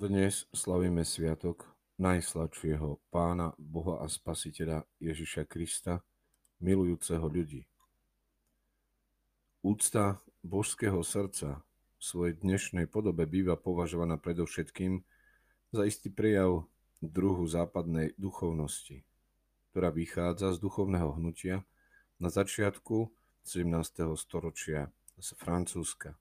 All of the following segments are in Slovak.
Dnes slavíme sviatok najsladšieho pána, Boha a Spasiteľa Ježiša Krista, milujúceho ľudí. Úcta božského srdca v svojej dnešnej podobe býva považovaná predovšetkým za istý prejav druhu západnej duchovnosti, ktorá vychádza z duchovného hnutia na začiatku 17. storočia z Francúzska.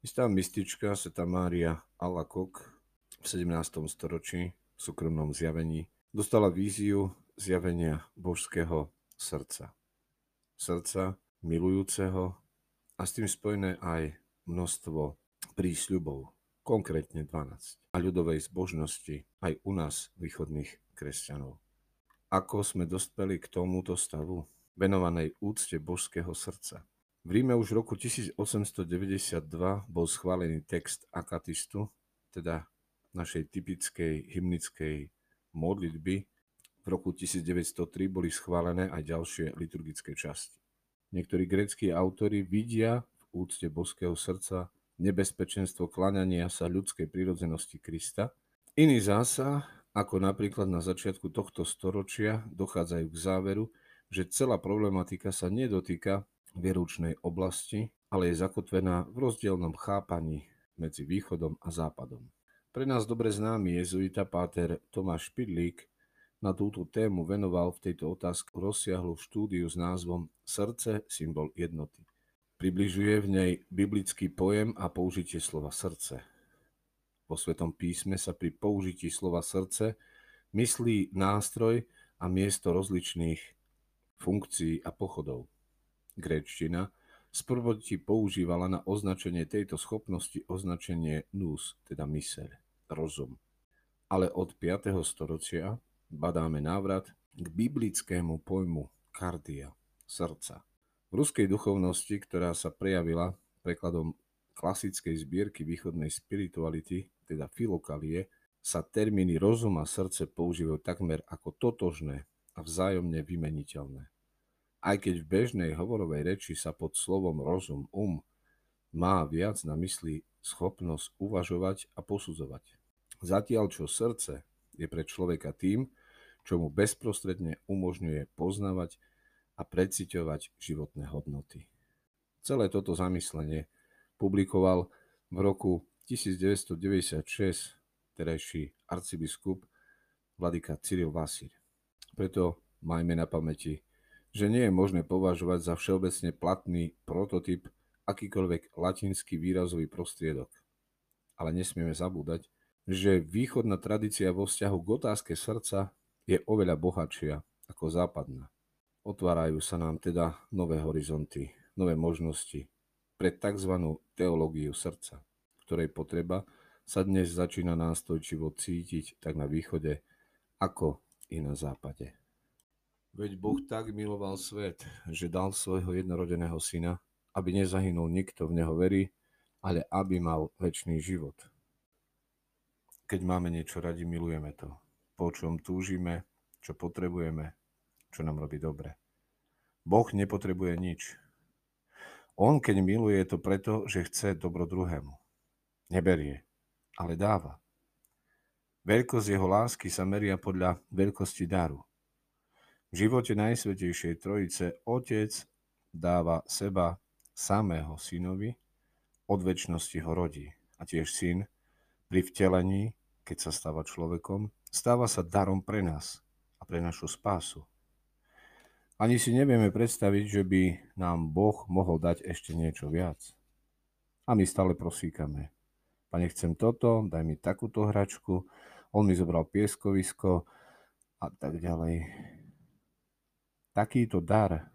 Istá mystička Seta Mária Alakok v 17. storočí v súkromnom zjavení dostala víziu zjavenia božského srdca. Srdca milujúceho a s tým spojené aj množstvo prísľubov, konkrétne 12, a ľudovej zbožnosti aj u nás, východných kresťanov. Ako sme dospeli k tomuto stavu, venovanej úcte božského srdca, v Ríme už v roku 1892 bol schválený text akatistu, teda našej typickej hymnickej modlitby. V roku 1903 boli schválené aj ďalšie liturgické časti. Niektorí gréckí autori vidia v úcte boského srdca nebezpečenstvo klaňania sa ľudskej prírodzenosti Krista. Iní zasa, ako napríklad na začiatku tohto storočia, dochádzajú k záveru, že celá problematika sa nedotýka vieručnej oblasti, ale je zakotvená v rozdielnom chápaní medzi východom a západom. Pre nás dobre známy jezuita páter Tomáš Špidlík na túto tému venoval v tejto otázke rozsiahlu štúdiu s názvom Srdce, symbol jednoty. Približuje v nej biblický pojem a použitie slova srdce. Vo Svetom písme sa pri použití slova srdce myslí nástroj a miesto rozličných funkcií a pochodov. Gréčtina sprvoti používala na označenie tejto schopnosti označenie nous, teda myseľ, rozum. Ale od 5. storočia badáme návrat k biblickému pojmu kardia, srdca. V ruskej duchovnosti, ktorá sa prejavila prekladom klasickej zbierky východnej spirituality, teda filokalie, sa termíny rozum a srdce používajú takmer ako totožné a vzájomne vymeniteľné. Aj keď v bežnej hovorovej reči sa pod slovom rozum, um, má viac na mysli schopnosť uvažovať a posudzovať. Zatiaľ čo srdce je pre človeka tým, čo mu bezprostredne umožňuje poznávať a preciťovať životné hodnoty. Celé toto zamyslenie publikoval v roku 1996 terajší arcibiskup Vladika Cyril Vasír. Preto majme na pamäti že nie je možné považovať za všeobecne platný prototyp akýkoľvek latinský výrazový prostriedok. Ale nesmieme zabúdať, že východná tradícia vo vzťahu k otázke srdca je oveľa bohatšia ako západná. Otvárajú sa nám teda nové horizonty, nové možnosti pre tzv. teológiu srdca, ktorej potreba sa dnes začína nástojčivo cítiť tak na východe, ako i na západe. Veď Boh tak miloval svet, že dal svojho jednorodeného syna, aby nezahynul nikto v neho verí, ale aby mal väčší život. Keď máme niečo radi, milujeme to. Po čom túžime, čo potrebujeme, čo nám robí dobre. Boh nepotrebuje nič. On, keď miluje, je to preto, že chce dobro druhému. Neberie, ale dáva. Veľkosť jeho lásky sa meria podľa veľkosti daru. V živote Najsvetejšej Trojice Otec dáva seba samého synovi, od väčšnosti ho rodí. A tiež syn pri vtelení, keď sa stáva človekom, stáva sa darom pre nás a pre našu spásu. Ani si nevieme predstaviť, že by nám Boh mohol dať ešte niečo viac. A my stále prosíkame. Pane, chcem toto, daj mi takúto hračku, on mi zobral pieskovisko a tak ďalej. Takýto dar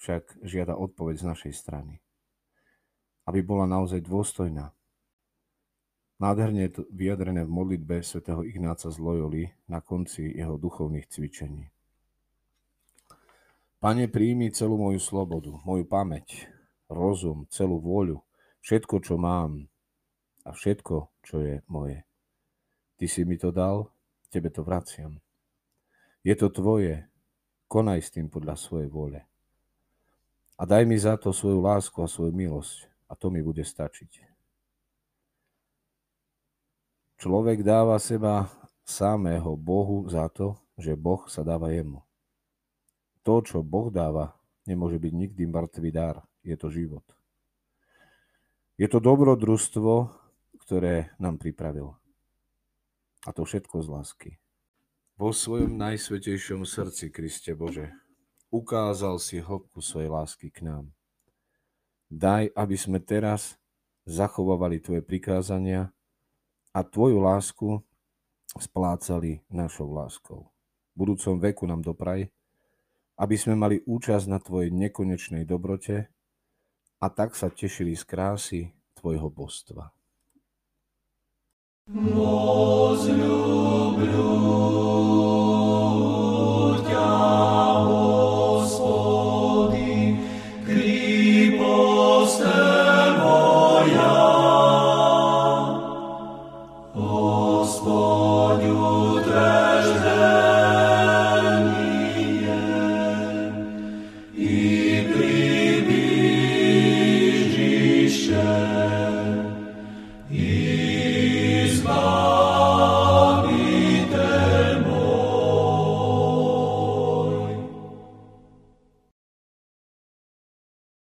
však žiada odpoveď z našej strany. Aby bola naozaj dôstojná. Nádherne je to vyjadrené v modlitbe svätého Ignáca z Loyoli na konci jeho duchovných cvičení. Pane, príjmi celú moju slobodu, moju pamäť, rozum, celú vôľu, všetko, čo mám a všetko, čo je moje. Ty si mi to dal, tebe to vraciam. Je to tvoje, Konaj s tým podľa svojej vôle. A daj mi za to svoju lásku a svoju milosť a to mi bude stačiť. Človek dáva seba samého Bohu za to, že Boh sa dáva jemu. To, čo Boh dáva, nemôže byť nikdy mŕtvý dar. Je to život. Je to dobrodružstvo, ktoré nám pripravil. A to všetko z lásky. Vo svojom najsvetejšom srdci, Kriste Bože, ukázal si hĺbku svojej lásky k nám. Daj, aby sme teraz zachovávali Tvoje prikázania a Tvoju lásku splácali našou láskou. V budúcom veku nám dopraj, aby sme mali účasť na Tvojej nekonečnej dobrote a tak sa tešili z krásy Tvojho božstva. Môj Господь утвердь.